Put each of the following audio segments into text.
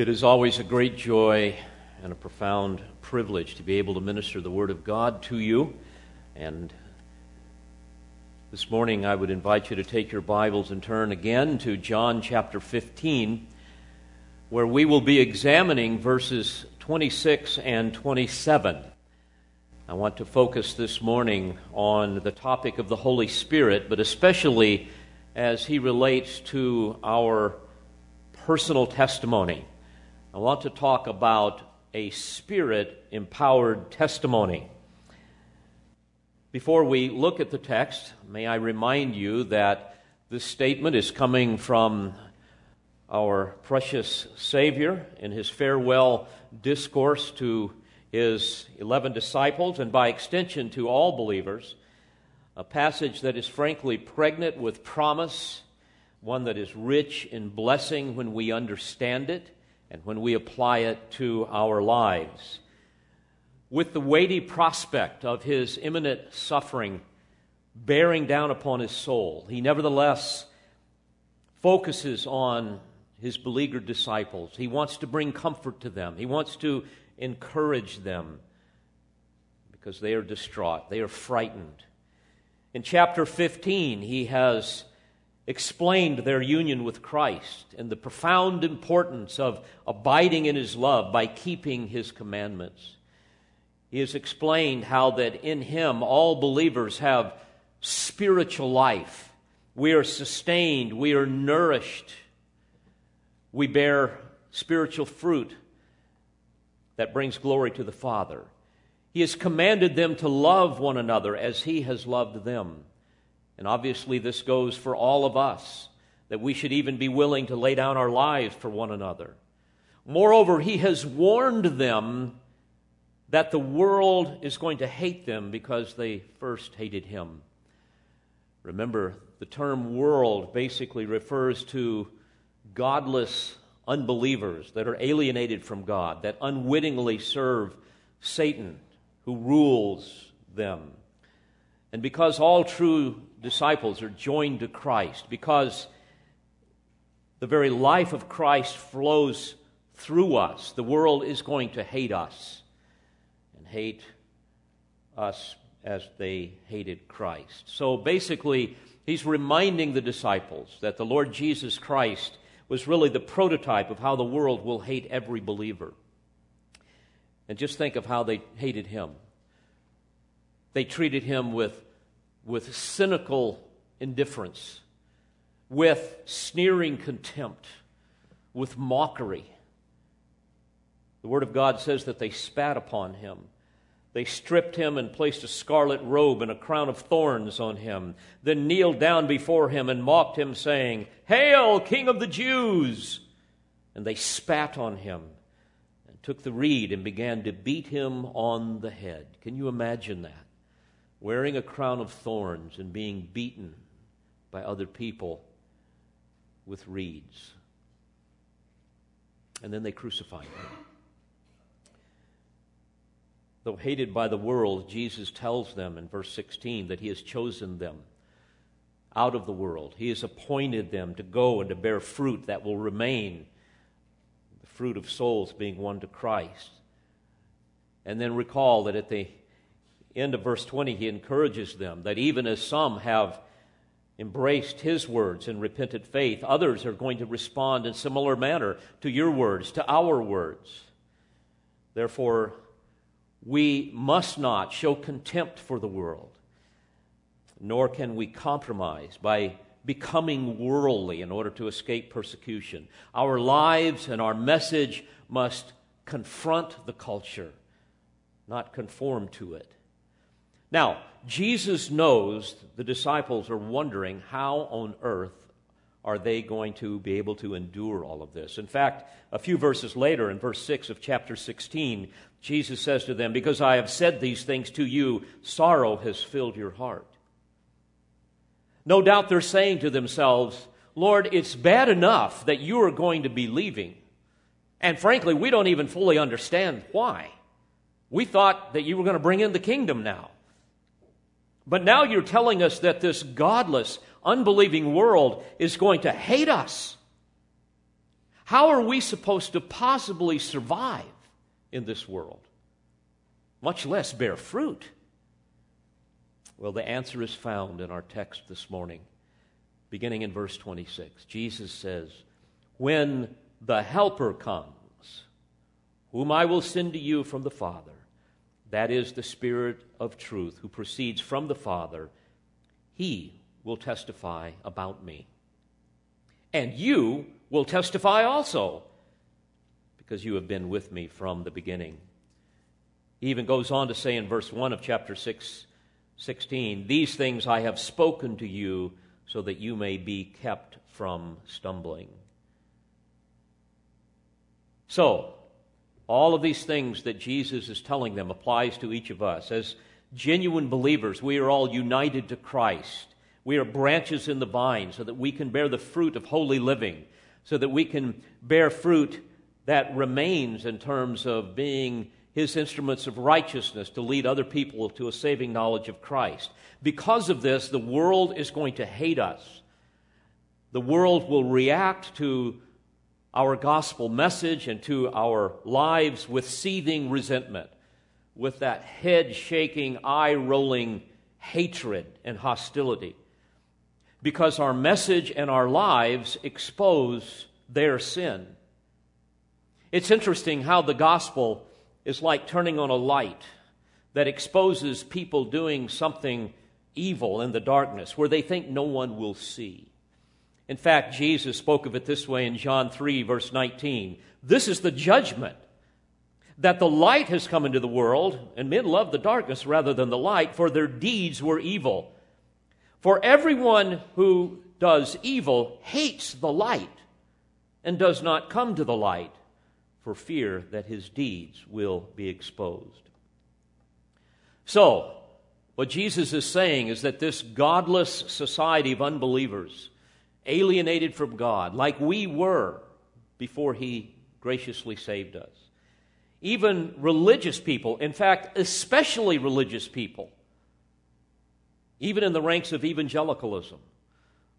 It is always a great joy and a profound privilege to be able to minister the Word of God to you. And this morning I would invite you to take your Bibles and turn again to John chapter 15, where we will be examining verses 26 and 27. I want to focus this morning on the topic of the Holy Spirit, but especially as he relates to our personal testimony. I want to talk about a spirit empowered testimony. Before we look at the text, may I remind you that this statement is coming from our precious Savior in his farewell discourse to his 11 disciples and by extension to all believers. A passage that is frankly pregnant with promise, one that is rich in blessing when we understand it and when we apply it to our lives. With the weighty prospect of his imminent suffering bearing down upon his soul, he nevertheless focuses on his beleaguered disciples. He wants to bring comfort to them, he wants to encourage them because they are distraught, they are frightened. In chapter 15, he has explained their union with Christ and the profound importance of abiding in his love by keeping his commandments. He has explained how that in him all believers have spiritual life. We are sustained, we are nourished, we bear spiritual fruit that brings glory to the Father. He has commanded them to love one another as he has loved them. And obviously, this goes for all of us, that we should even be willing to lay down our lives for one another. Moreover, he has warned them that the world is going to hate them because they first hated him. Remember, the term world basically refers to godless unbelievers that are alienated from God, that unwittingly serve Satan, who rules them. And because all true disciples are joined to Christ, because the very life of Christ flows through us, the world is going to hate us and hate us as they hated Christ. So basically, he's reminding the disciples that the Lord Jesus Christ was really the prototype of how the world will hate every believer. And just think of how they hated him. They treated him with, with cynical indifference, with sneering contempt, with mockery. The Word of God says that they spat upon him. They stripped him and placed a scarlet robe and a crown of thorns on him, then kneeled down before him and mocked him, saying, Hail, King of the Jews! And they spat on him and took the reed and began to beat him on the head. Can you imagine that? Wearing a crown of thorns and being beaten by other people with reeds. And then they crucified him. Though hated by the world, Jesus tells them in verse 16 that he has chosen them out of the world. He has appointed them to go and to bear fruit that will remain, the fruit of souls being won to Christ. And then recall that at the end of verse 20, he encourages them that even as some have embraced his words in repentant faith, others are going to respond in similar manner to your words, to our words. Therefore, we must not show contempt for the world, nor can we compromise by becoming worldly in order to escape persecution. Our lives and our message must confront the culture, not conform to it. Now, Jesus knows the disciples are wondering how on earth are they going to be able to endure all of this. In fact, a few verses later, in verse 6 of chapter 16, Jesus says to them, Because I have said these things to you, sorrow has filled your heart. No doubt they're saying to themselves, Lord, it's bad enough that you are going to be leaving. And frankly, we don't even fully understand why. We thought that you were going to bring in the kingdom now. But now you're telling us that this godless, unbelieving world is going to hate us. How are we supposed to possibly survive in this world, much less bear fruit? Well, the answer is found in our text this morning, beginning in verse 26. Jesus says, When the Helper comes, whom I will send to you from the Father, that is the Spirit of truth who proceeds from the Father, he will testify about me. And you will testify also, because you have been with me from the beginning. He even goes on to say in verse 1 of chapter 6 16, These things I have spoken to you so that you may be kept from stumbling. So, all of these things that Jesus is telling them applies to each of us. As genuine believers, we are all united to Christ. We are branches in the vine so that we can bear the fruit of holy living, so that we can bear fruit that remains in terms of being his instruments of righteousness to lead other people to a saving knowledge of Christ. Because of this, the world is going to hate us. The world will react to our gospel message and to our lives with seething resentment, with that head shaking, eye rolling hatred and hostility. Because our message and our lives expose their sin. It's interesting how the gospel is like turning on a light that exposes people doing something evil in the darkness where they think no one will see. In fact, Jesus spoke of it this way in John 3, verse 19. This is the judgment that the light has come into the world, and men love the darkness rather than the light, for their deeds were evil. For everyone who does evil hates the light and does not come to the light for fear that his deeds will be exposed. So, what Jesus is saying is that this godless society of unbelievers, alienated from God, like we were before he graciously saved us, even religious people, in fact, especially religious people, even in the ranks of evangelicalism,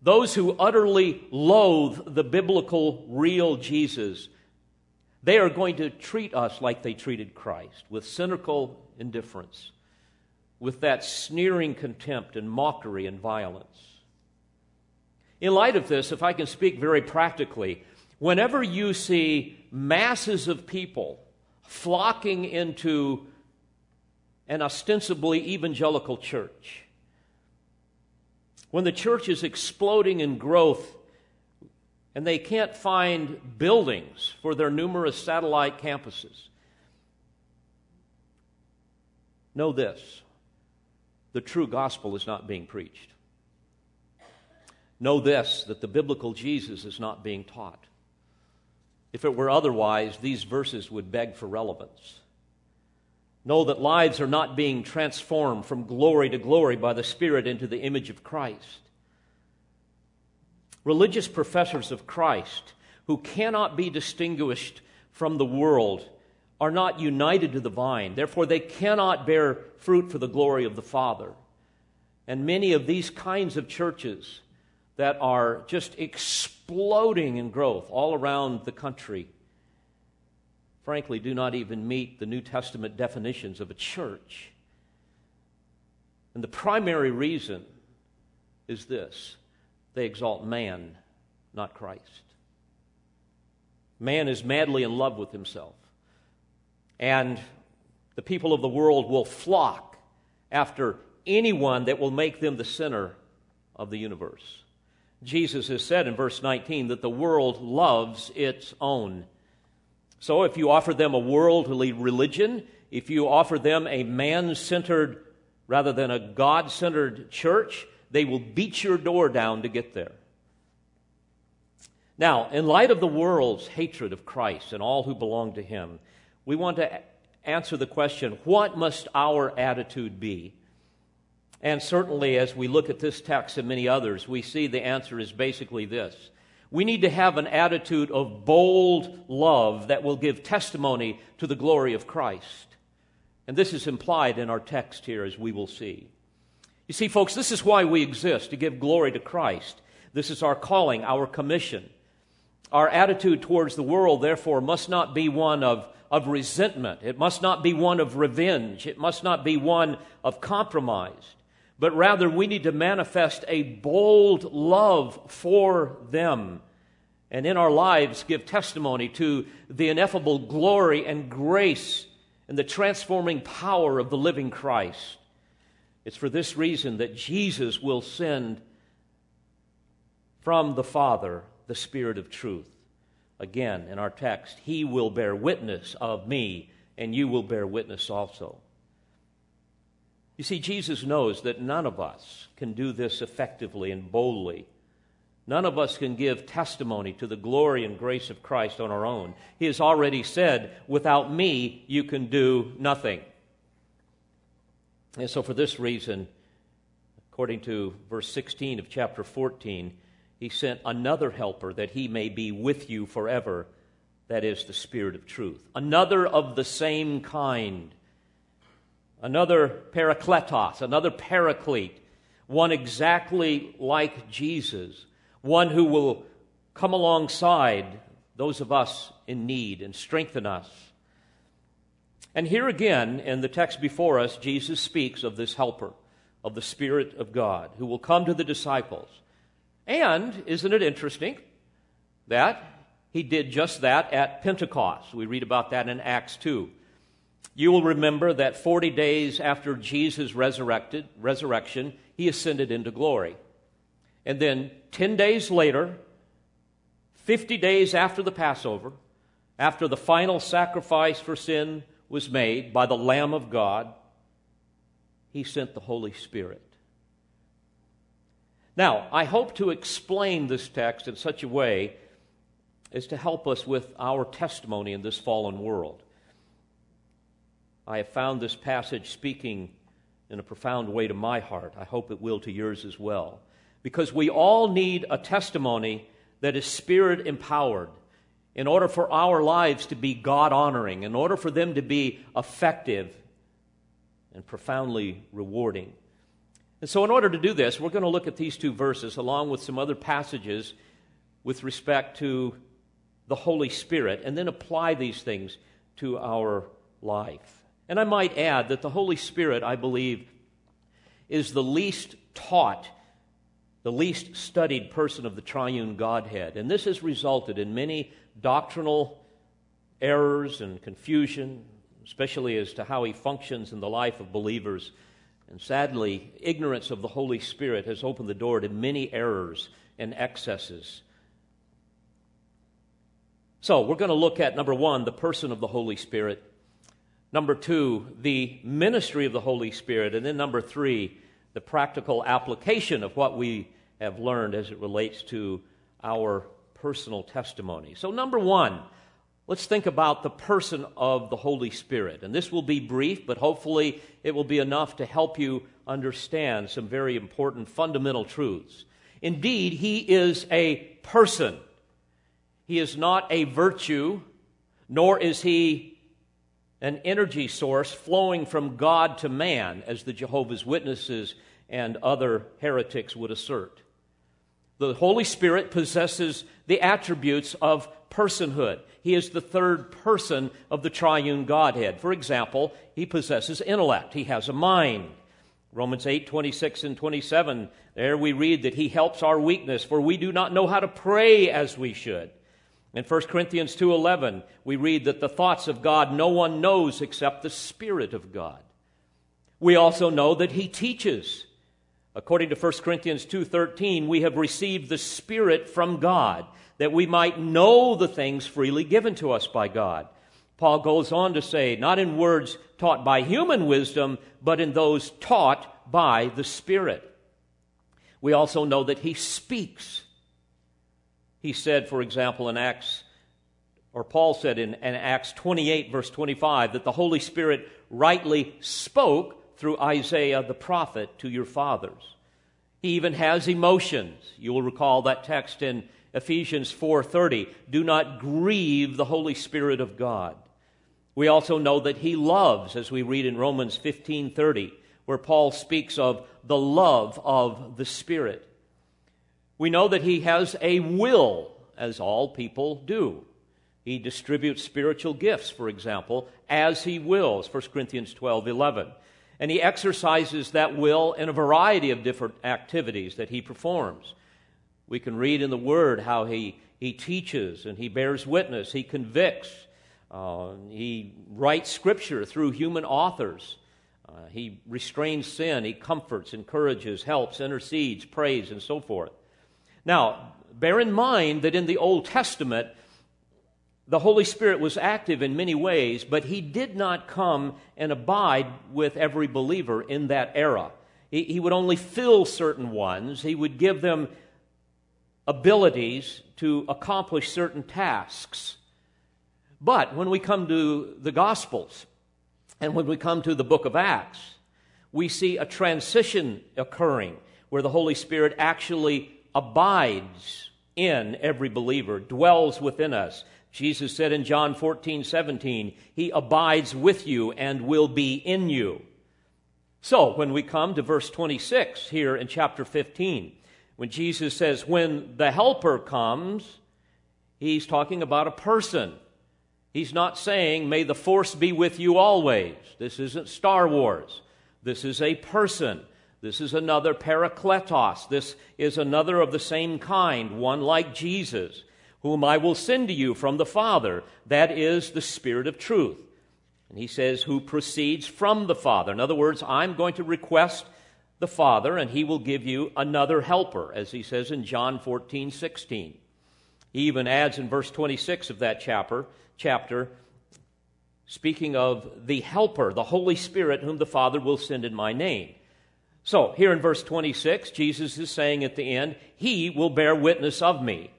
those who utterly loathe the biblical, real Jesus they are going to treat us like they treated Christ, with cynical indifference, with that sneering contempt and mockery and violence. In light of this, if I can speak very practically, whenever you see masses of people flocking into an ostensibly evangelical church, when the church is exploding in growth and they can't find buildings for their numerous satellite campuses. Know this the true gospel is not being preached. Know this that the biblical Jesus is not being taught. If it were otherwise, these verses would beg for relevance. Know that lives are not being transformed from glory to glory by the Spirit into the image of Christ. Religious professors of Christ who cannot be distinguished from the world are not united to the vine. Therefore, they cannot bear fruit for the glory of the Father. And many of these kinds of churches that are just exploding in growth all around the country, frankly, do not even meet the New Testament definitions of a church. And the primary reason is this they exalt man, not Christ. Man is madly in love with himself. And the people of the world will flock after anyone that will make them the center of the universe. Jesus has said in verse 19 that the world loves its own. So if you offer them a worldly religion, if you offer them a man centered rather than a God centered church, they will beat your door down to get there. Now, in light of the world's hatred of Christ and all who belong to him, we want to answer the question what must our attitude be? And certainly, as we look at this text and many others, we see the answer is basically this. We need to have an attitude of bold love that will give testimony to the glory of Christ. And this is implied in our text here, as we will see. You see, folks, this is why we exist to give glory to Christ. This is our calling, our commission. Our attitude towards the world, therefore, must not be one of, of resentment. It must not be one of revenge. It must not be one of compromise. But rather, we need to manifest a bold love for them and in our lives give testimony to the ineffable glory and grace and the transforming power of the living Christ. It's for this reason that Jesus will send from the Father the Spirit of truth. Again, in our text, He will bear witness of me, and you will bear witness also. You see, Jesus knows that none of us can do this effectively and boldly None of us can give testimony to the glory and grace of Christ on our own. He has already said, Without me, you can do nothing. And so, for this reason, according to verse 16 of chapter 14, he sent another helper that he may be with you forever. That is the Spirit of truth. Another of the same kind. Another parakletos, another paraclete, one exactly like Jesus one who will come alongside those of us in need and strengthen us. And here again, in the text before us, Jesus speaks of this helper, of the Spirit of God, who will come to the disciples. And isn't it interesting that he did just that at Pentecost? We read about that in Acts 2. You will remember that 40 days after Jesus resurrected, resurrection, he ascended into glory. And then 10 days later, 50 days after the Passover, after the final sacrifice for sin was made by the Lamb of God, he sent the Holy Spirit. Now, I hope to explain this text in such a way as to help us with our testimony in this fallen world. I have found this passage speaking in a profound way to my heart. I hope it will to yours as well because we all need a testimony that is spirit empowered in order for our lives to be God honoring, in order for them to be effective and profoundly rewarding. And so, in order to do this, we're going to look at these two verses along with some other passages with respect to the Holy Spirit and then apply these things to our life. And I might add that the Holy Spirit, I believe, is the least taught the least studied person of the triune Godhead. And this has resulted in many doctrinal errors and confusion, especially as to how he functions in the life of believers. And sadly, ignorance of the Holy Spirit has opened the door to many errors and excesses. So, we're going to look at number one, the person of the Holy Spirit. Number two, the ministry of the Holy Spirit. And then number three, the practical application of what we have learned as it relates to our personal testimony. So, number one, let's think about the person of the Holy Spirit. And this will be brief, but hopefully it will be enough to help you understand some very important fundamental truths. Indeed, he is a person. He is not a virtue, nor is he an energy source flowing from God to man, as the Jehovah's Witnesses and other heretics would assert. The Holy Spirit possesses the attributes of personhood. He is the third person of the triune Godhead. For example, he possesses intellect, he has a mind. Romans 8, 26 and 27, there we read that he helps our weakness, for we do not know how to pray as we should. In 1 Corinthians 2:11, we read that the thoughts of God no one knows except the Spirit of God. We also know that he teaches. According to 1 Corinthians 2:13, we have received the Spirit from God that we might know the things freely given to us by God. Paul goes on to say, not in words taught by human wisdom, but in those taught by the Spirit. We also know that he speaks. He said, for example, in Acts, or Paul said in, in Acts 28, verse 25, that the Holy Spirit rightly spoke through Isaiah the prophet to your fathers. He even has emotions. You will recall that text in Ephesians 4:30, do not grieve the Holy Spirit of God. We also know that he loves as we read in Romans 15:30 where Paul speaks of the love of the Spirit. We know that he has a will, as all people do. He distributes spiritual gifts, for example, as he wills, 1 Corinthians 12 11. And he exercises that will in a variety of different activities that he performs. We can read in the Word how he, he teaches and he bears witness, he convicts, uh, he writes Scripture through human authors. Uh, he restrains sin, he comforts, encourages, helps, intercedes, prays, and so forth. Now, bear in mind that in the Old Testament, the Holy Spirit was active in many ways, but he did not come and abide with every believer in that era. He, he would only fill certain ones, he would give them abilities to accomplish certain tasks. But when we come to the Gospels and when we come to the book of Acts, we see a transition occurring where the Holy Spirit actually abides in every believer, dwells within us. Jesus said in John 14, 17, He abides with you and will be in you. So, when we come to verse 26 here in chapter 15, when Jesus says, When the Helper comes, He's talking about a person. He's not saying, May the force be with you always. This isn't Star Wars. This is a person. This is another parakletos. This is another of the same kind, one like Jesus, whom I will send to you from the Father. That is the Spirit of truth. And he says, who proceeds from the Father. In other words, I'm going to request the Father, and he will give you another helper, as he says in John 14, 16. He even adds in verse 26 of that chapter, chapter speaking of the helper, the Holy Spirit, whom the Father will send in my name. So, here in verse 26, Jesus is saying at the end, He will bear witness of me.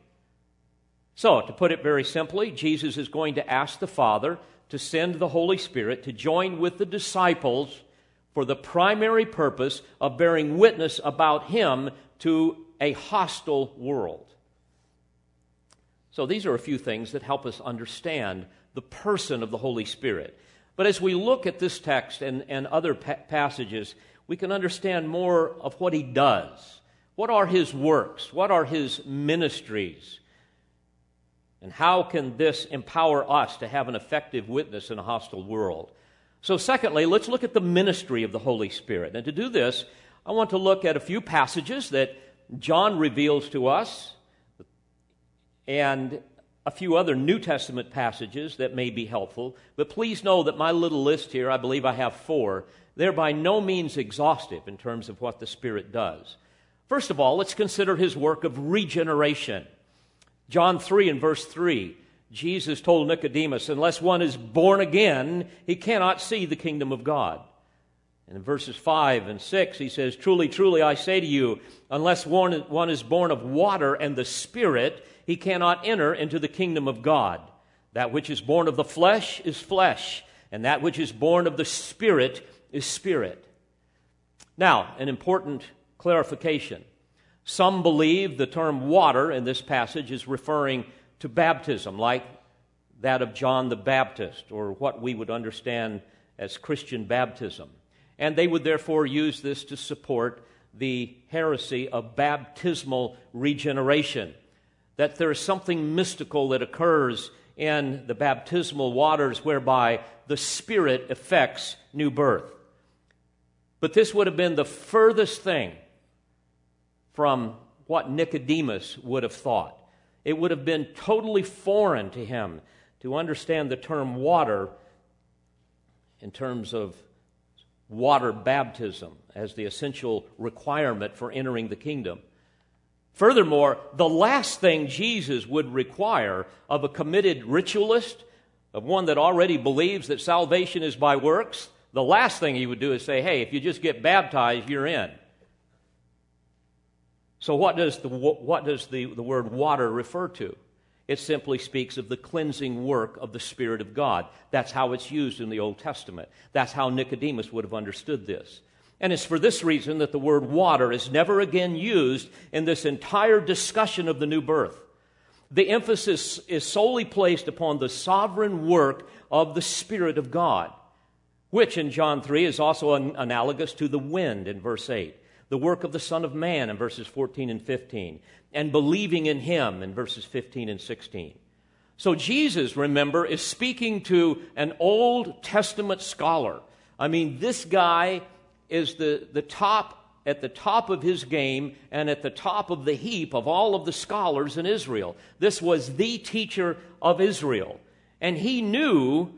So, to put it very simply, Jesus is going to ask the Father to send the Holy Spirit to join with the disciples for the primary purpose of bearing witness about Him to a hostile world. So, these are a few things that help us understand the person of the Holy Spirit. But as we look at this text and, and other pa- passages, we can understand more of what he does. What are his works? What are his ministries? And how can this empower us to have an effective witness in a hostile world? So, secondly, let's look at the ministry of the Holy Spirit. And to do this, I want to look at a few passages that John reveals to us and a few other New Testament passages that may be helpful. But please know that my little list here, I believe I have four, they're by no means exhaustive in terms of what the Spirit does. First of all, let's consider his work of regeneration. John 3 and verse 3, Jesus told Nicodemus, Unless one is born again, he cannot see the kingdom of God. And in verses 5 and 6, he says, Truly, truly, I say to you, unless one, one is born of water and the Spirit, he cannot enter into the kingdom of God. That which is born of the flesh is flesh, and that which is born of the Spirit is spirit. Now, an important clarification. Some believe the term water in this passage is referring to baptism, like that of John the Baptist, or what we would understand as Christian baptism. And they would therefore use this to support the heresy of baptismal regeneration. That there is something mystical that occurs in the baptismal waters whereby the Spirit effects new birth. But this would have been the furthest thing from what Nicodemus would have thought. It would have been totally foreign to him to understand the term water in terms of water baptism as the essential requirement for entering the kingdom. Furthermore, the last thing Jesus would require of a committed ritualist, of one that already believes that salvation is by works, the last thing he would do is say, hey, if you just get baptized, you're in. So, what does the, what does the, the word water refer to? It simply speaks of the cleansing work of the Spirit of God. That's how it's used in the Old Testament. That's how Nicodemus would have understood this. And it's for this reason that the word water is never again used in this entire discussion of the new birth. The emphasis is solely placed upon the sovereign work of the Spirit of God which in John 3 is also an analogous to the wind in verse 8. the work of the Son of Man in verses 14 and 15, and believing in him in verses 15 and 16. So Jesus, remember, is speaking to an Old Testament scholar. I mean, this guy is the, the top at the top of his game and at the top of the heap of all of the scholars in Israel. This was the teacher of Israel. And he knew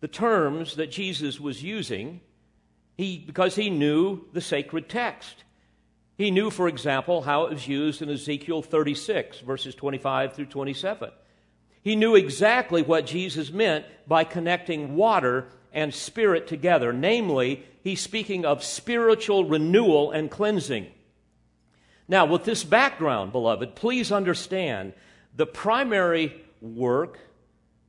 the terms that Jesus was using he, because he knew the sacred text. He knew, for example, how it was used in Ezekiel 36, verses 25 through 27. He knew exactly what Jesus meant by connecting water and spirit together. Namely, he's speaking of spiritual renewal and cleansing. Now, with this background, beloved, please understand the primary work,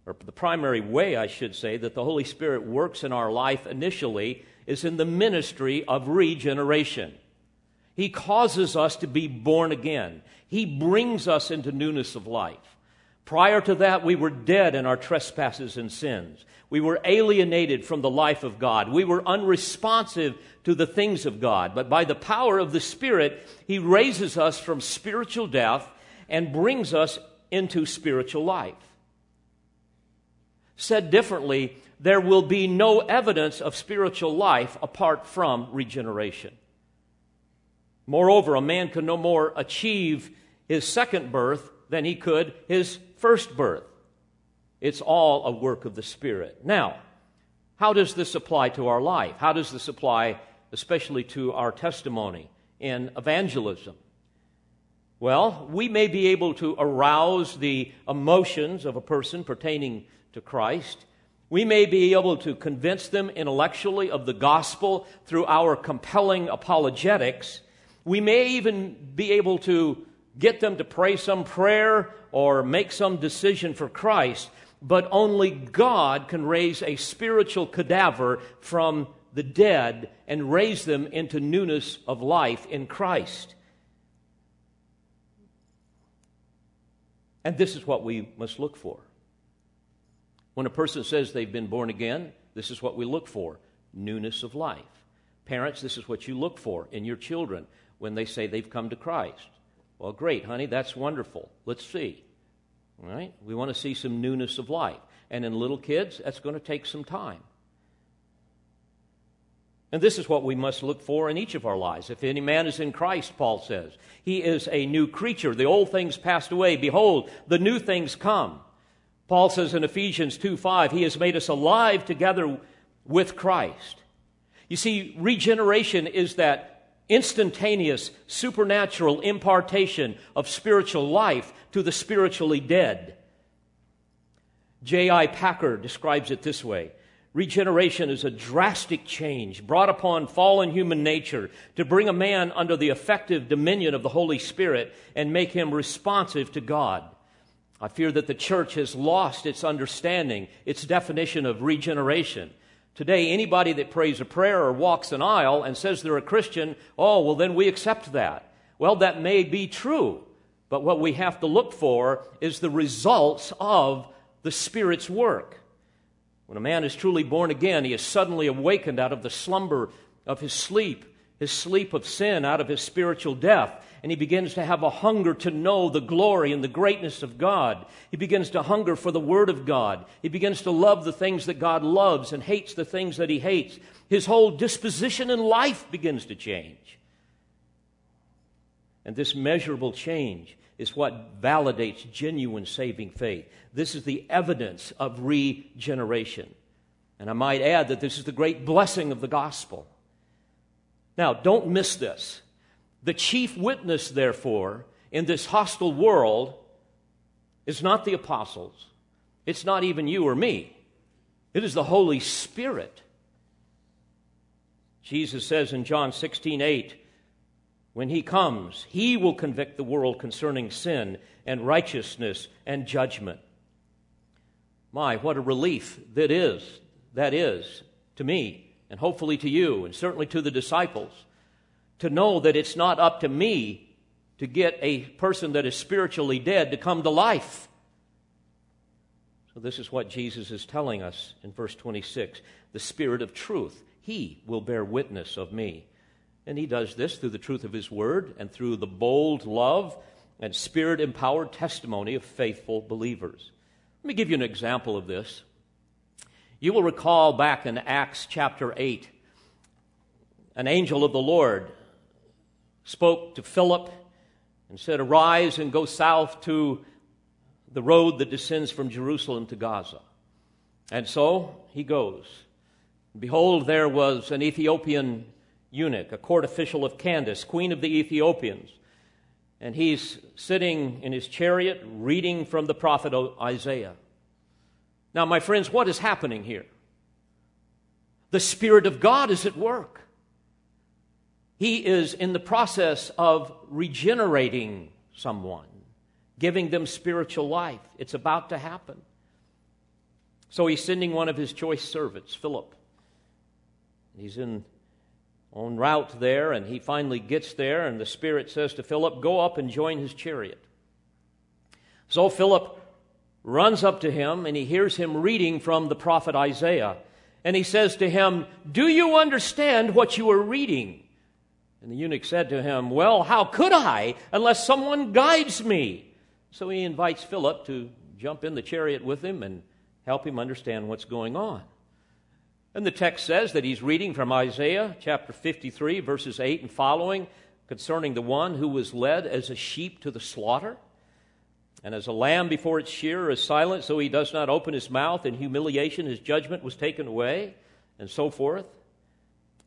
or the primary way, I should say, that the Holy Spirit works in our life initially is in the ministry of regeneration. He causes us to be born again. He brings us into newness of life. Prior to that, we were dead in our trespasses and sins. We were alienated from the life of God. We were unresponsive to the things of God. But by the power of the Spirit, He raises us from spiritual death and brings us into spiritual life. Said differently, there will be no evidence of spiritual life apart from regeneration. Moreover, a man can no more achieve his second birth than he could his first birth. It's all a work of the Spirit. Now, how does this apply to our life? How does this apply especially to our testimony in evangelism? Well, we may be able to arouse the emotions of a person pertaining to Christ. We may be able to convince them intellectually of the gospel through our compelling apologetics. We may even be able to get them to pray some prayer or make some decision for Christ but only God can raise a spiritual cadaver from the dead and raise them into newness of life in Christ. And this is what we must look for. When a person says they've been born again, this is what we look for newness of life. Parents, this is what you look for in your children when they say they've come to Christ. Well, great, honey, that's wonderful. Let's see. Right? We want to see some newness of life. And in little kids, that's going to take some time. And this is what we must look for in each of our lives. If any man is in Christ, Paul says, he is a new creature. The old things passed away. Behold, the new things come. Paul says in Ephesians 2 5, he has made us alive together with Christ. You see, regeneration is that instantaneous, supernatural impartation of spiritual life to the spiritually dead. J.I. Packer describes it this way Regeneration is a drastic change brought upon fallen human nature to bring a man under the effective dominion of the Holy Spirit and make him responsive to God. I fear that the church has lost its understanding, its definition of regeneration. Today, anybody that prays a prayer or walks an aisle and says they're a Christian, oh, well, then we accept that. Well, that may be true, but what we have to look for is the results of the Spirit's work. When a man is truly born again, he is suddenly awakened out of the slumber of his sleep, his sleep of sin, out of his spiritual death and he begins to have a hunger to know the glory and the greatness of God. He begins to hunger for the Word of God. He begins to love the things that God loves and hates the things that he hates. His whole disposition in life begins to change. And this measurable change is what validates genuine saving faith. This is the evidence of regeneration. And I might add that this is the great blessing of the gospel. Now, don't miss this. The chief witness, therefore, in this hostile world is not the apostles, it's not even you or me, it is the Holy Spirit. Jesus says in John 16 8, when he comes, he will convict the world concerning sin and righteousness and judgment. My, what a relief that is, that is to me, and hopefully to you, and certainly to the disciples to know that it's not up to me to get a person that is spiritually dead to come to life. So, this is what Jesus is telling us in verse 26 the Spirit of truth, He will bear witness of me. And he does this through the truth of his word and through the bold love and spirit empowered testimony of faithful believers. Let me give you an example of this. You will recall back in Acts chapter 8, an angel of the Lord spoke to Philip and said, Arise and go south to the road that descends from Jerusalem to Gaza. And so he goes. Behold, there was an Ethiopian eunuch, a court official of Candace, queen of the Ethiopians. And he's sitting in his chariot reading from the prophet Isaiah. Now, my friends, what is happening here? The Spirit of God is at work. He is in the process of regenerating someone, giving them spiritual life. It's about to happen. So he's sending one of his choice servants, Philip. He's in en route there, and he finally gets there, and the Spirit says to Philip, Go up and join his chariot. So Philip runs up to him, and he hears him reading from the prophet Isaiah. And he says to him, Do you understand what you are reading? And the eunuch said to him, Well, how could I unless someone guides me? So he invites Philip to jump in the chariot with him and help him understand what's going on. And the text says that he's reading from Isaiah chapter 53, verses 8 and following, concerning the one who was led as a sheep to the slaughter. And as a lamb before its shearer is silent, so he does not open his mouth. In humiliation, his judgment was taken away, and so forth.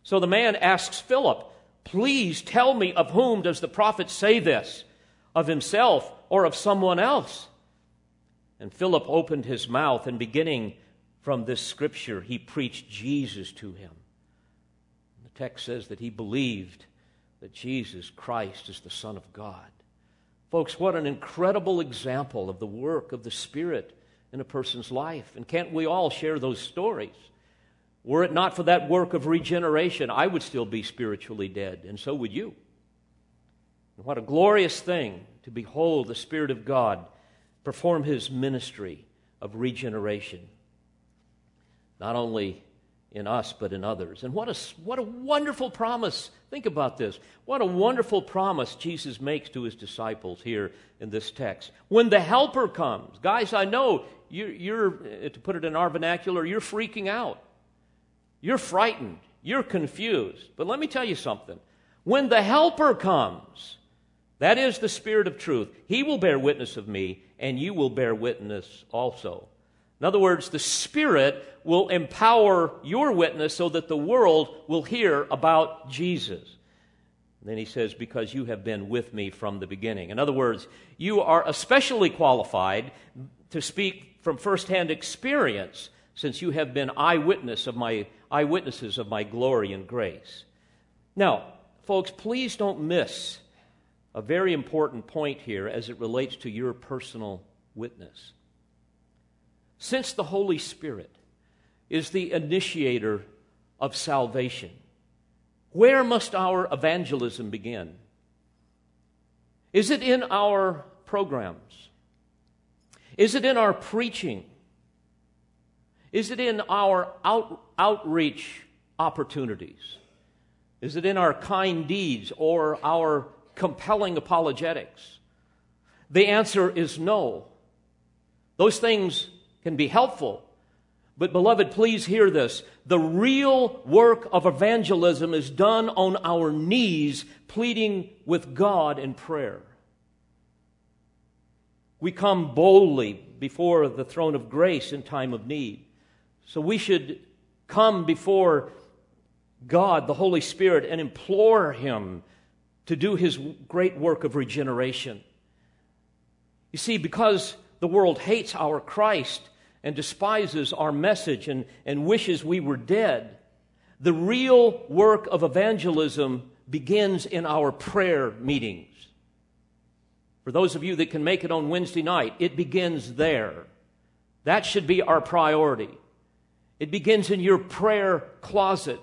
So the man asks Philip, Please tell me of whom does the prophet say this? Of himself or of someone else? And Philip opened his mouth, and beginning from this scripture, he preached Jesus to him. The text says that he believed that Jesus Christ is the Son of God. Folks, what an incredible example of the work of the Spirit in a person's life. And can't we all share those stories? Were it not for that work of regeneration, I would still be spiritually dead, and so would you. And what a glorious thing to behold the Spirit of God perform his ministry of regeneration, not only in us, but in others. And what a, what a wonderful promise. Think about this. What a wonderful promise Jesus makes to his disciples here in this text. When the Helper comes, guys, I know you're, you're to put it in our vernacular, you're freaking out. You're frightened. You're confused. But let me tell you something. When the Helper comes, that is the Spirit of truth, He will bear witness of me, and you will bear witness also. In other words, the Spirit will empower your witness so that the world will hear about Jesus. Then he says, Because you have been with me from the beginning. In other words, you are especially qualified to speak from firsthand experience since you have been eyewitness of my eyewitnesses of my glory and grace. Now, folks, please don't miss a very important point here as it relates to your personal witness. Since the Holy Spirit is the initiator of salvation, where must our evangelism begin? Is it in our programs? Is it in our preaching? Is it in our out, outreach opportunities? Is it in our kind deeds or our compelling apologetics? The answer is no. Those things can be helpful, but beloved, please hear this. The real work of evangelism is done on our knees, pleading with God in prayer. We come boldly before the throne of grace in time of need. So we should come before God, the Holy Spirit, and implore Him to do His great work of regeneration. You see, because the world hates our Christ and despises our message and, and wishes we were dead, the real work of evangelism begins in our prayer meetings. For those of you that can make it on Wednesday night, it begins there. That should be our priority. It begins in your prayer closet.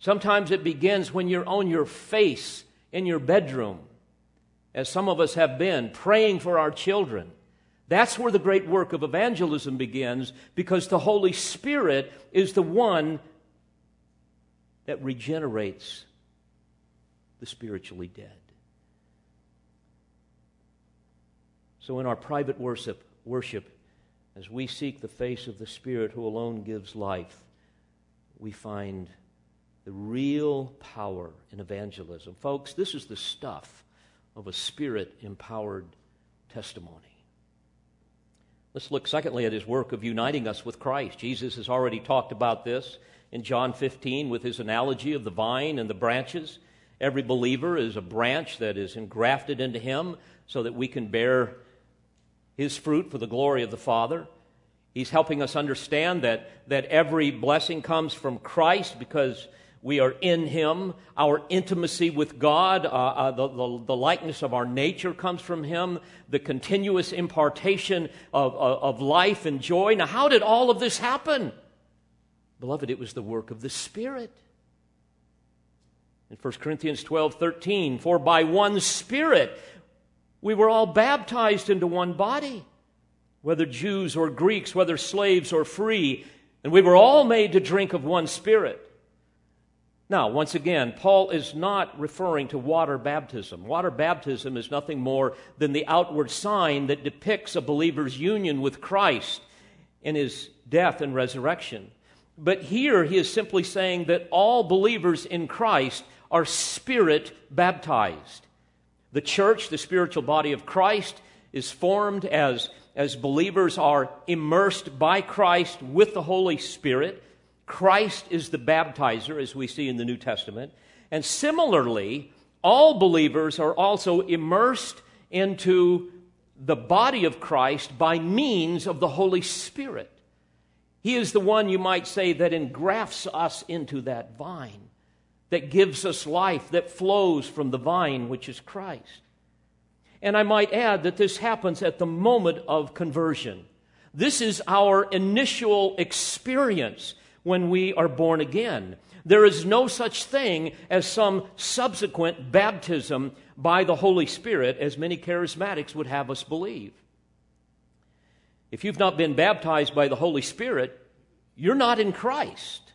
Sometimes it begins when you're on your face in your bedroom, as some of us have been, praying for our children. That's where the great work of evangelism begins because the Holy Spirit is the one that regenerates the spiritually dead. So, in our private worship, worship, as we seek the face of the Spirit who alone gives life, we find the real power in evangelism. Folks, this is the stuff of a spirit empowered testimony. Let's look, secondly, at his work of uniting us with Christ. Jesus has already talked about this in John 15 with his analogy of the vine and the branches. Every believer is a branch that is engrafted into him so that we can bear his fruit for the glory of the Father. He's helping us understand that, that every blessing comes from Christ because we are in Him. Our intimacy with God, uh, uh, the, the, the, likeness of our nature comes from Him, the continuous impartation of, of, of life and joy. Now, how did all of this happen? Beloved, it was the work of the Spirit. In 1 Corinthians 12 13, for by one Spirit we were all baptized into one body, whether Jews or Greeks, whether slaves or free, and we were all made to drink of one Spirit. Now, once again, Paul is not referring to water baptism. Water baptism is nothing more than the outward sign that depicts a believer's union with Christ in his death and resurrection. But here he is simply saying that all believers in Christ are spirit baptized. The church, the spiritual body of Christ, is formed as, as believers are immersed by Christ with the Holy Spirit. Christ is the baptizer, as we see in the New Testament. And similarly, all believers are also immersed into the body of Christ by means of the Holy Spirit. He is the one, you might say, that engrafts us into that vine, that gives us life, that flows from the vine, which is Christ. And I might add that this happens at the moment of conversion. This is our initial experience when we are born again. There is no such thing as some subsequent baptism by the Holy Spirit, as many charismatics would have us believe. If you've not been baptized by the Holy Spirit, you're not in Christ.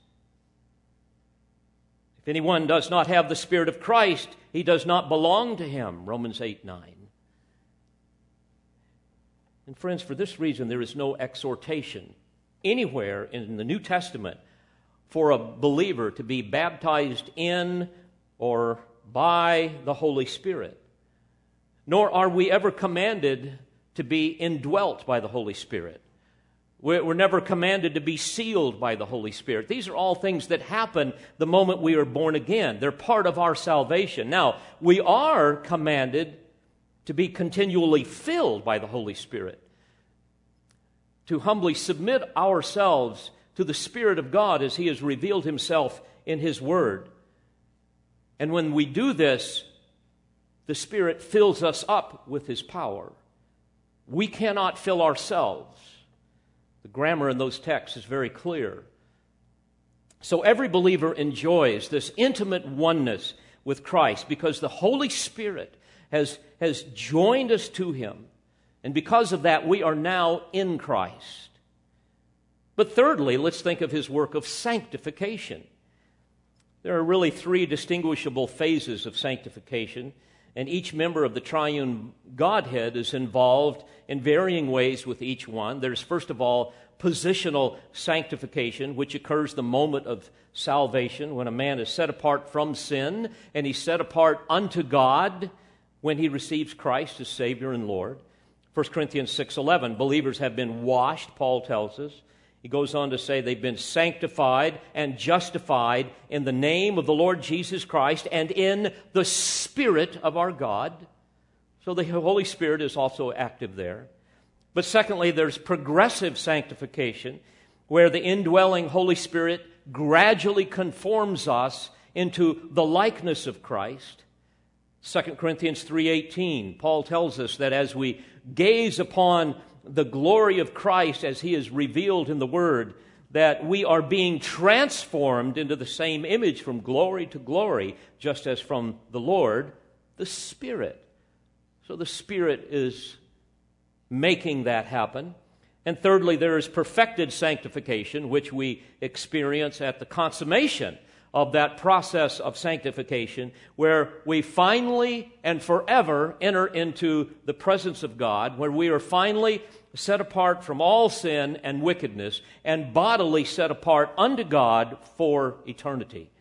If anyone does not have the Spirit of Christ, he does not belong to him. Romans 8 9. And friends, for this reason, there is no exhortation anywhere in the New Testament for a believer to be baptized in or by the Holy Spirit. Nor are we ever commanded to be indwelt by the Holy Spirit. We're never commanded to be sealed by the Holy Spirit. These are all things that happen the moment we are born again. They're part of our salvation. Now, we are commanded to be continually filled by the Holy Spirit to humbly submit ourselves to the Spirit of God as He has revealed Himself in His Word. And when we do this, the Spirit fills us up with His power. We cannot fill ourselves. The grammar in those texts is very clear. So every believer enjoys this intimate oneness with Christ because the Holy Spirit has, has joined us to Him and because of that, we are now in Christ. But thirdly, let's think of his work of sanctification. There are really three distinguishable phases of sanctification, and each member of the triune Godhead is involved in varying ways with each one. There's, first of all, positional sanctification, which occurs the moment of salvation when a man is set apart from sin and he's set apart unto God when he receives Christ as Savior and Lord. 1 Corinthians 6:11 believers have been washed Paul tells us he goes on to say they've been sanctified and justified in the name of the Lord Jesus Christ and in the spirit of our God. So the Holy Spirit is also active there. But secondly there's progressive sanctification where the indwelling Holy Spirit gradually conforms us into the likeness of Christ. 2 Corinthians 3:18 Paul tells us that as we gaze upon the glory of Christ as he is revealed in the word that we are being transformed into the same image from glory to glory just as from the Lord the Spirit. So the Spirit is making that happen. And thirdly, there is perfected sanctification, which we experience at the consummation of that process of sanctification where we finally and forever enter into the presence of God, where we are finally set apart from all sin and wickedness and bodily set apart unto God for eternity.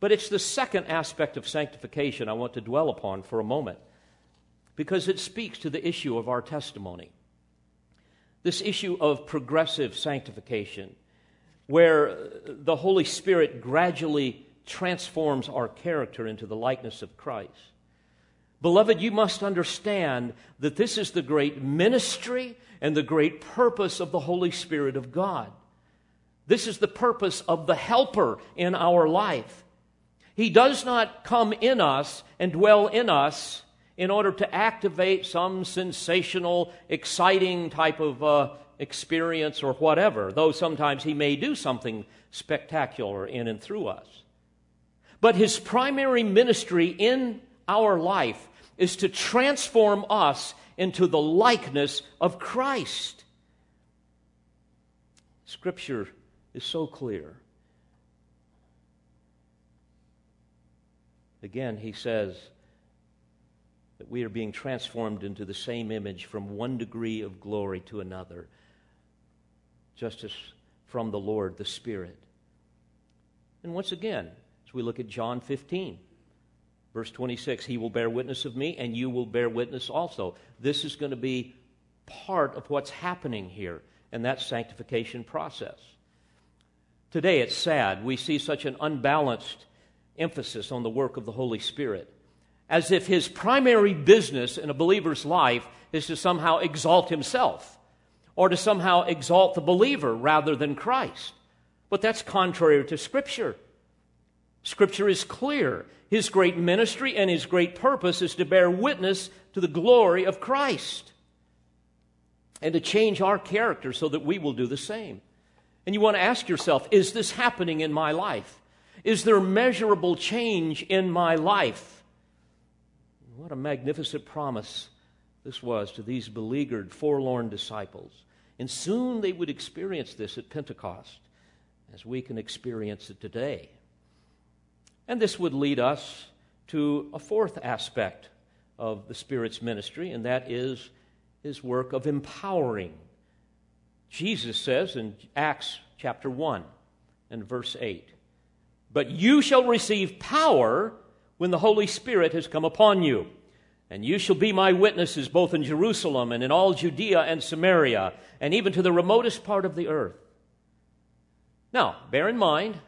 But it's the second aspect of sanctification I want to dwell upon for a moment because it speaks to the issue of our testimony. This issue of progressive sanctification, where the Holy Spirit gradually transforms our character into the likeness of Christ. Beloved, you must understand that this is the great ministry and the great purpose of the Holy Spirit of God. This is the purpose of the helper in our life. He does not come in us and dwell in us in order to activate some sensational, exciting type of uh, experience or whatever, though sometimes he may do something spectacular in and through us. But his primary ministry in our life is to transform us into the likeness of Christ. Scripture is so clear. Again, he says, that we are being transformed into the same image from one degree of glory to another, just as from the Lord, the Spirit. And once again, as we look at John 15, verse 26, He will bear witness of me, and you will bear witness also. This is going to be part of what's happening here in that sanctification process. Today, it's sad. We see such an unbalanced emphasis on the work of the Holy Spirit as if his primary business in a believer's life is to somehow exalt himself or to somehow exalt the believer rather than Christ. But that's contrary to Scripture. Scripture is clear. His great ministry and his great purpose is to bear witness to the glory of Christ and to change our character so that we will do the same. And you want to ask yourself is this happening in my life? Is there measurable change in my life? What a magnificent promise this was to these beleaguered, forlorn disciples. And soon they would experience this at Pentecost, as we can experience it today. And this would lead us to a fourth aspect of the Spirit's ministry, and that is his work of empowering. Jesus says in Acts chapter 1 and verse 8, But you shall receive power when the Holy Spirit has come upon you. And you shall be my witnesses both in Jerusalem and in all Judea and Samaria, and even to the remotest part of the earth. Now, bear in mind,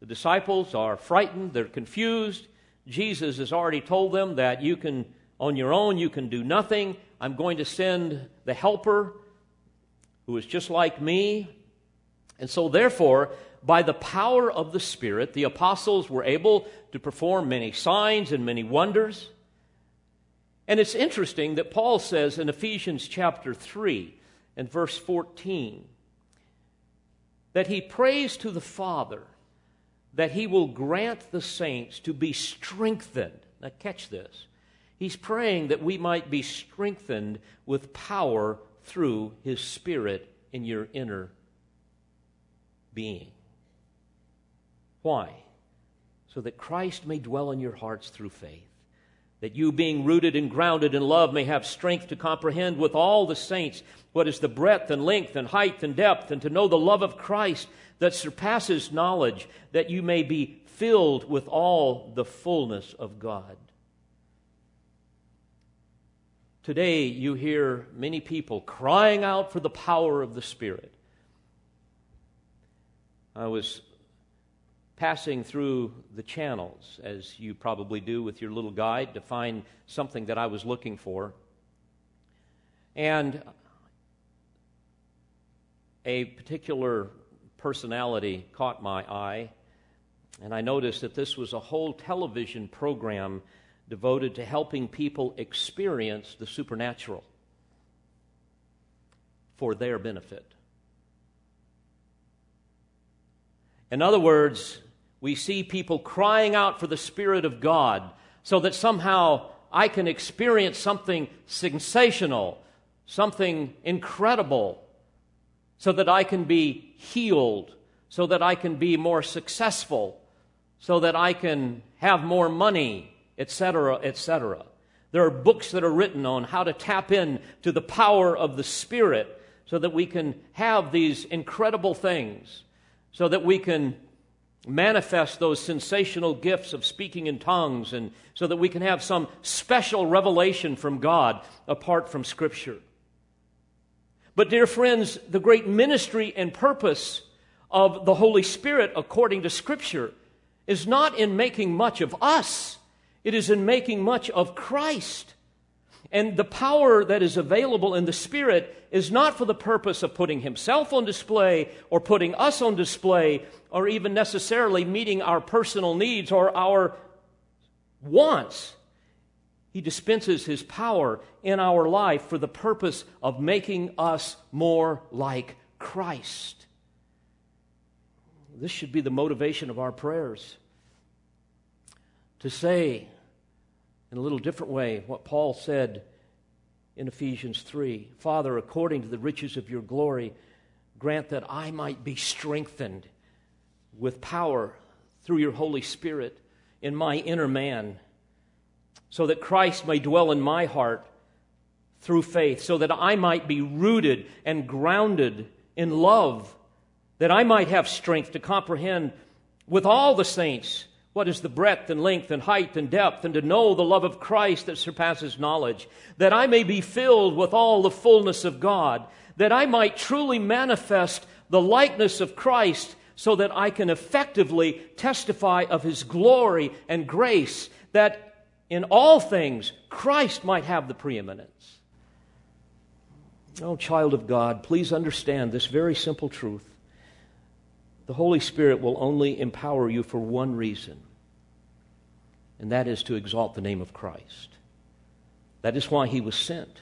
the disciples are frightened, they're confused. Jesus has already told them that you can, on your own, you can do nothing. I'm going to send the helper who is just like me. And so, therefore, by the power of the Spirit, the apostles were able to perform many signs and many wonders. And it's interesting that Paul says in Ephesians chapter 3 and verse 14 that he prays to the Father that he will grant the saints to be strengthened. Now, catch this. He's praying that we might be strengthened with power through his Spirit in your inner being. Why? So that Christ may dwell in your hearts through faith. That you, being rooted and grounded in love, may have strength to comprehend with all the saints what is the breadth and length and height and depth, and to know the love of Christ that surpasses knowledge, that you may be filled with all the fullness of God. Today, you hear many people crying out for the power of the Spirit. I was passing through the channels, as you probably do with your little guide, to find something that I was looking for. And a particular personality caught my eye, and I noticed that this was a whole television program devoted to helping people experience the supernatural for their benefit. In other words, we see people crying out for the Spirit of God so that somehow I can experience something sensational, something incredible, so that I can be healed, so that I can be more successful, so that I can have more money, etc., etc. There are books that are written on how to tap in to the power of the Spirit so that we can have these incredible things, so that we can manifest those sensational gifts of speaking in tongues, and so that we can have some special revelation from God apart from Scripture. But, dear friends, the great ministry and purpose of the Holy Spirit, according to Scripture, is not in making much of us, it is in making much of Christ. And the power that is available in the Spirit is not for the purpose of putting Himself on display or putting us on display or even necessarily meeting our personal needs or our wants. He dispenses His power in our life for the purpose of making us more like Christ. This should be the motivation of our prayers. To say, in a little different way what Paul said in Ephesians 3 Father, according to the riches of your glory, grant that I might be strengthened with power through your Holy Spirit in my inner man, so that Christ may dwell in my heart through faith, so that I might be rooted and grounded in love, that I might have strength to comprehend with all the saints what is the breadth and length and height and depth, and to know the love of Christ that surpasses knowledge, that I may be filled with all the fullness of God, that I might truly manifest the likeness of Christ, so that I can effectively testify of his glory and grace, that in all things Christ might have the preeminence. Oh, child of God, please understand this very simple truth. The Holy Spirit will only empower you for one reason and that is to exalt the name of Christ. That is why he was sent.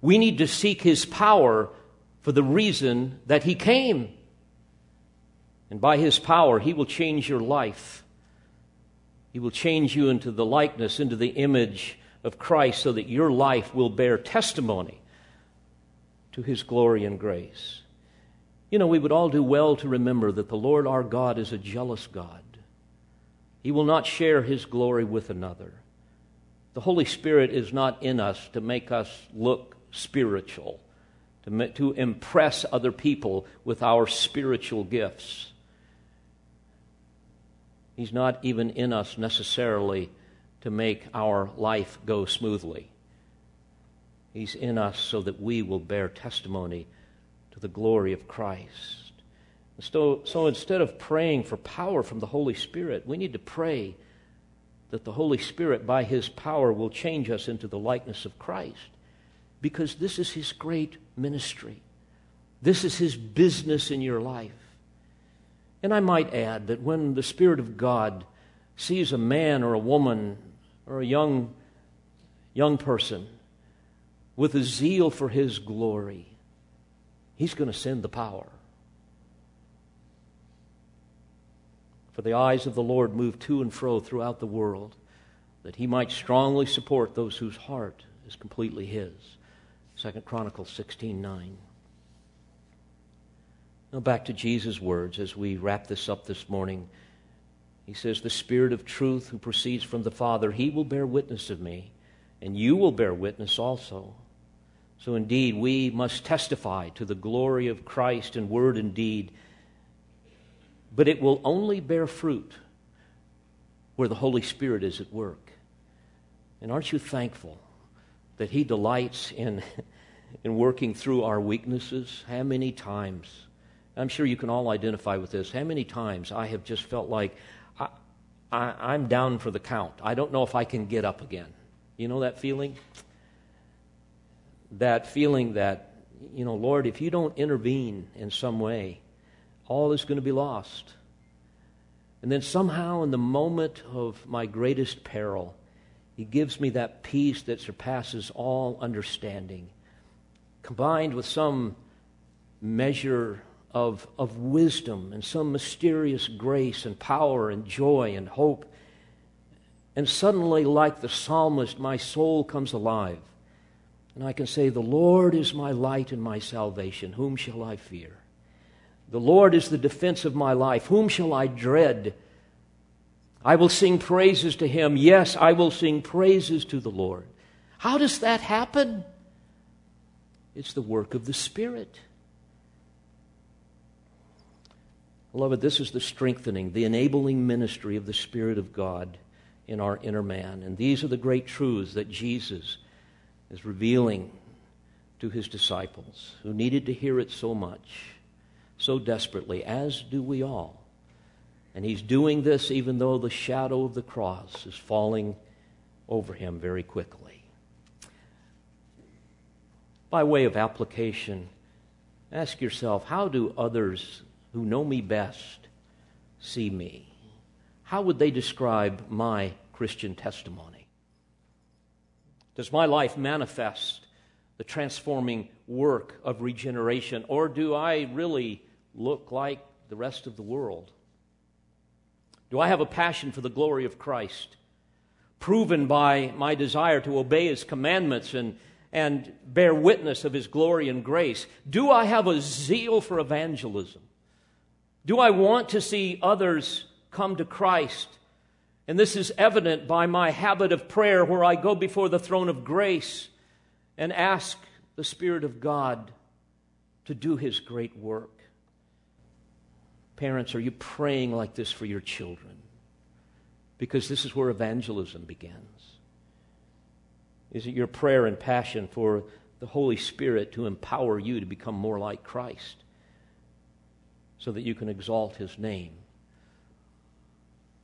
We need to seek his power for the reason that he came. And by his power, he will change your life. He will change you into the likeness, into the image of Christ, so that your life will bear testimony to his glory and grace. You know, we would all do well to remember that the Lord our God is a jealous God. He will not share his glory with another. The Holy Spirit is not in us to make us look spiritual, to, to impress other people with our spiritual gifts. He's not even in us necessarily to make our life go smoothly. He's in us so that we will bear testimony to the glory of Christ. So, so instead of praying for power from the Holy Spirit, we need to pray that the Holy Spirit, by His power, will change us into the likeness of Christ. Because this is His great ministry. This is His business in your life. And I might add that when the Spirit of God sees a man or a woman or a young, young person with a zeal for His glory, He's going to send the power. For the eyes of the Lord move to and fro throughout the world, that he might strongly support those whose heart is completely his. Second Chronicles 16 9. Now back to Jesus' words as we wrap this up this morning. He says, The Spirit of truth who proceeds from the Father, he will bear witness of me, and you will bear witness also. So indeed, we must testify to the glory of Christ in word and deed but it will only bear fruit where the Holy Spirit is at work. And aren't you thankful that He delights in, in working through our weaknesses? How many times? I'm sure you can all identify with this. How many times I have just felt like I, I, I'm down for the count. I don't know if I can get up again. You know that feeling? That feeling that, you know, Lord, if you don't intervene in some way, all is going to be lost. And then somehow, in the moment of my greatest peril, He gives me that peace that surpasses all understanding, combined with some measure of, of wisdom and some mysterious grace and power and joy and hope. And suddenly, like the psalmist, my soul comes alive. And I can say, The Lord is my light and my salvation. Whom shall I fear? The Lord is the defense of my life. Whom shall I dread? I will sing praises to him. Yes, I will sing praises to the Lord. How does that happen? It's the work of the Spirit. Beloved, this is the strengthening, the enabling ministry of the Spirit of God in our inner man. And these are the great truths that Jesus is revealing to his disciples who needed to hear it so much, so desperately, as do we all. And he's doing this even though the shadow of the cross is falling over him very quickly. By way of application, ask yourself how do others who know me best see me? How would they describe my Christian testimony? Does my life manifest the transforming work of regeneration, or do I really look like the rest of the world? Do I have a passion for the glory of Christ, proven by my desire to obey His commandments and, and bear witness of His glory and grace? Do I have a zeal for evangelism? Do I want to see others come to Christ? And this is evident by my habit of prayer where I go before the throne of grace and ask the Spirit of God to do His great work. Parents, are you praying like this for your children? Because this is where evangelism begins. Is it your prayer and passion for the Holy Spirit to empower you to become more like Christ so that you can exalt His name?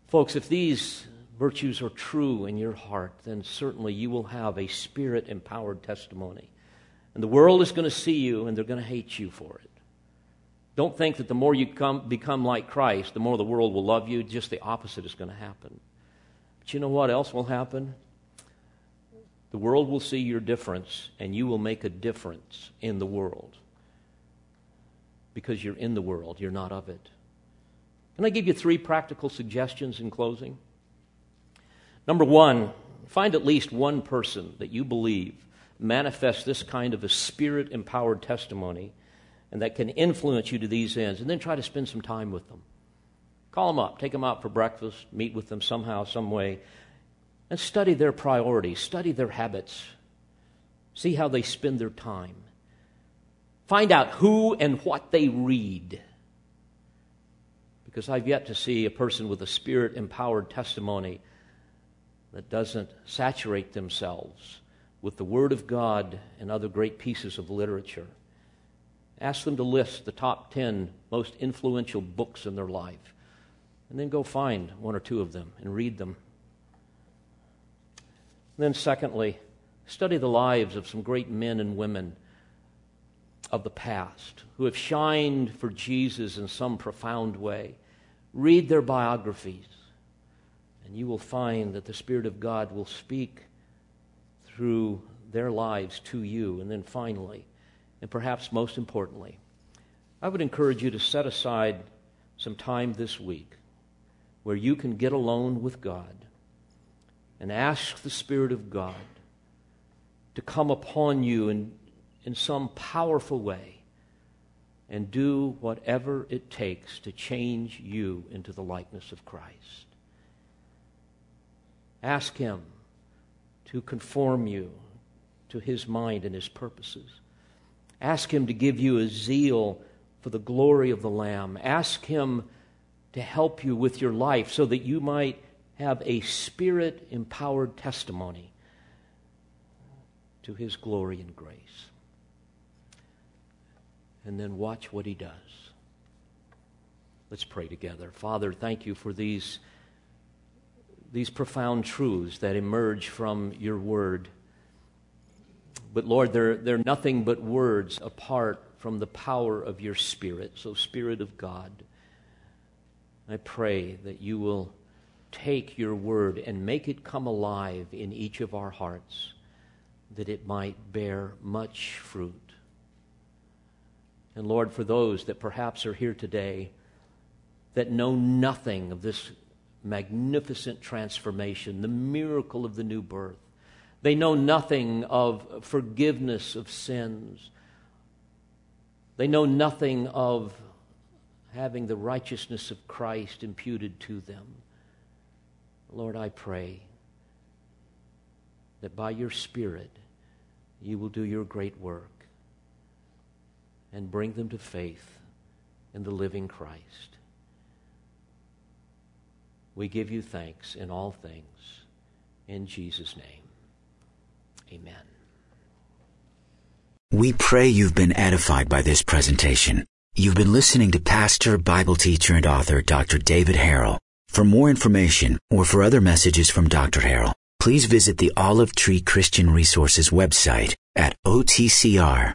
Folks, if these virtues are true in your heart, then certainly you will have a spirit empowered testimony. And the world is going to see you and they're going to hate you for it. Don't think that the more you come, become like Christ, the more the world will love you. Just the opposite is going to happen. But you know what else will happen? The world will see your difference, and you will make a difference in the world. Because you're in the world, you're not of it. Can I give you three practical suggestions in closing? Number one, find at least one person that you believe manifests this kind of a spirit empowered testimony and that can influence you to these ends, and then try to spend some time with them. Call them up, take them out for breakfast, meet with them somehow, some way, and study their priorities, study their habits, see how they spend their time. Find out who and what they read. Because I've yet to see a person with a spirit empowered testimony that doesn't saturate themselves with the Word of God and other great pieces of literature. Ask them to list the top 10 most influential books in their life. And then go find one or two of them and read them. And then, secondly, study the lives of some great men and women of the past who have shined for Jesus in some profound way. Read their biographies, and you will find that the Spirit of God will speak through their lives to you. And then finally, and perhaps most importantly, I would encourage you to set aside some time this week where you can get alone with God and ask the Spirit of God to come upon you in, in some powerful way and do whatever it takes to change you into the likeness of Christ. Ask Him to conform you to His mind and His purposes. Ask Him to give you a zeal for the glory of the Lamb. Ask Him to help you with your life so that you might have a spirit empowered testimony to His glory and grace. And then watch what He does. Let's pray together. Father, thank you for these, these profound truths that emerge from your word. But Lord, they're, they're nothing but words apart from the power of your Spirit. So, Spirit of God, I pray that you will take your word and make it come alive in each of our hearts, that it might bear much fruit. And Lord, for those that perhaps are here today that know nothing of this magnificent transformation, the miracle of the new birth, they know nothing of forgiveness of sins. They know nothing of having the righteousness of Christ imputed to them. Lord, I pray that by your Spirit you will do your great work and bring them to faith in the living Christ. We give you thanks in all things. In Jesus' name, amen. We pray you've been edified by this presentation. You've been listening to pastor, Bible teacher, and author Dr. David Harrell. For more information or for other messages from Dr. Harrell, please visit the Olive Tree Christian Resources website at otcr.org.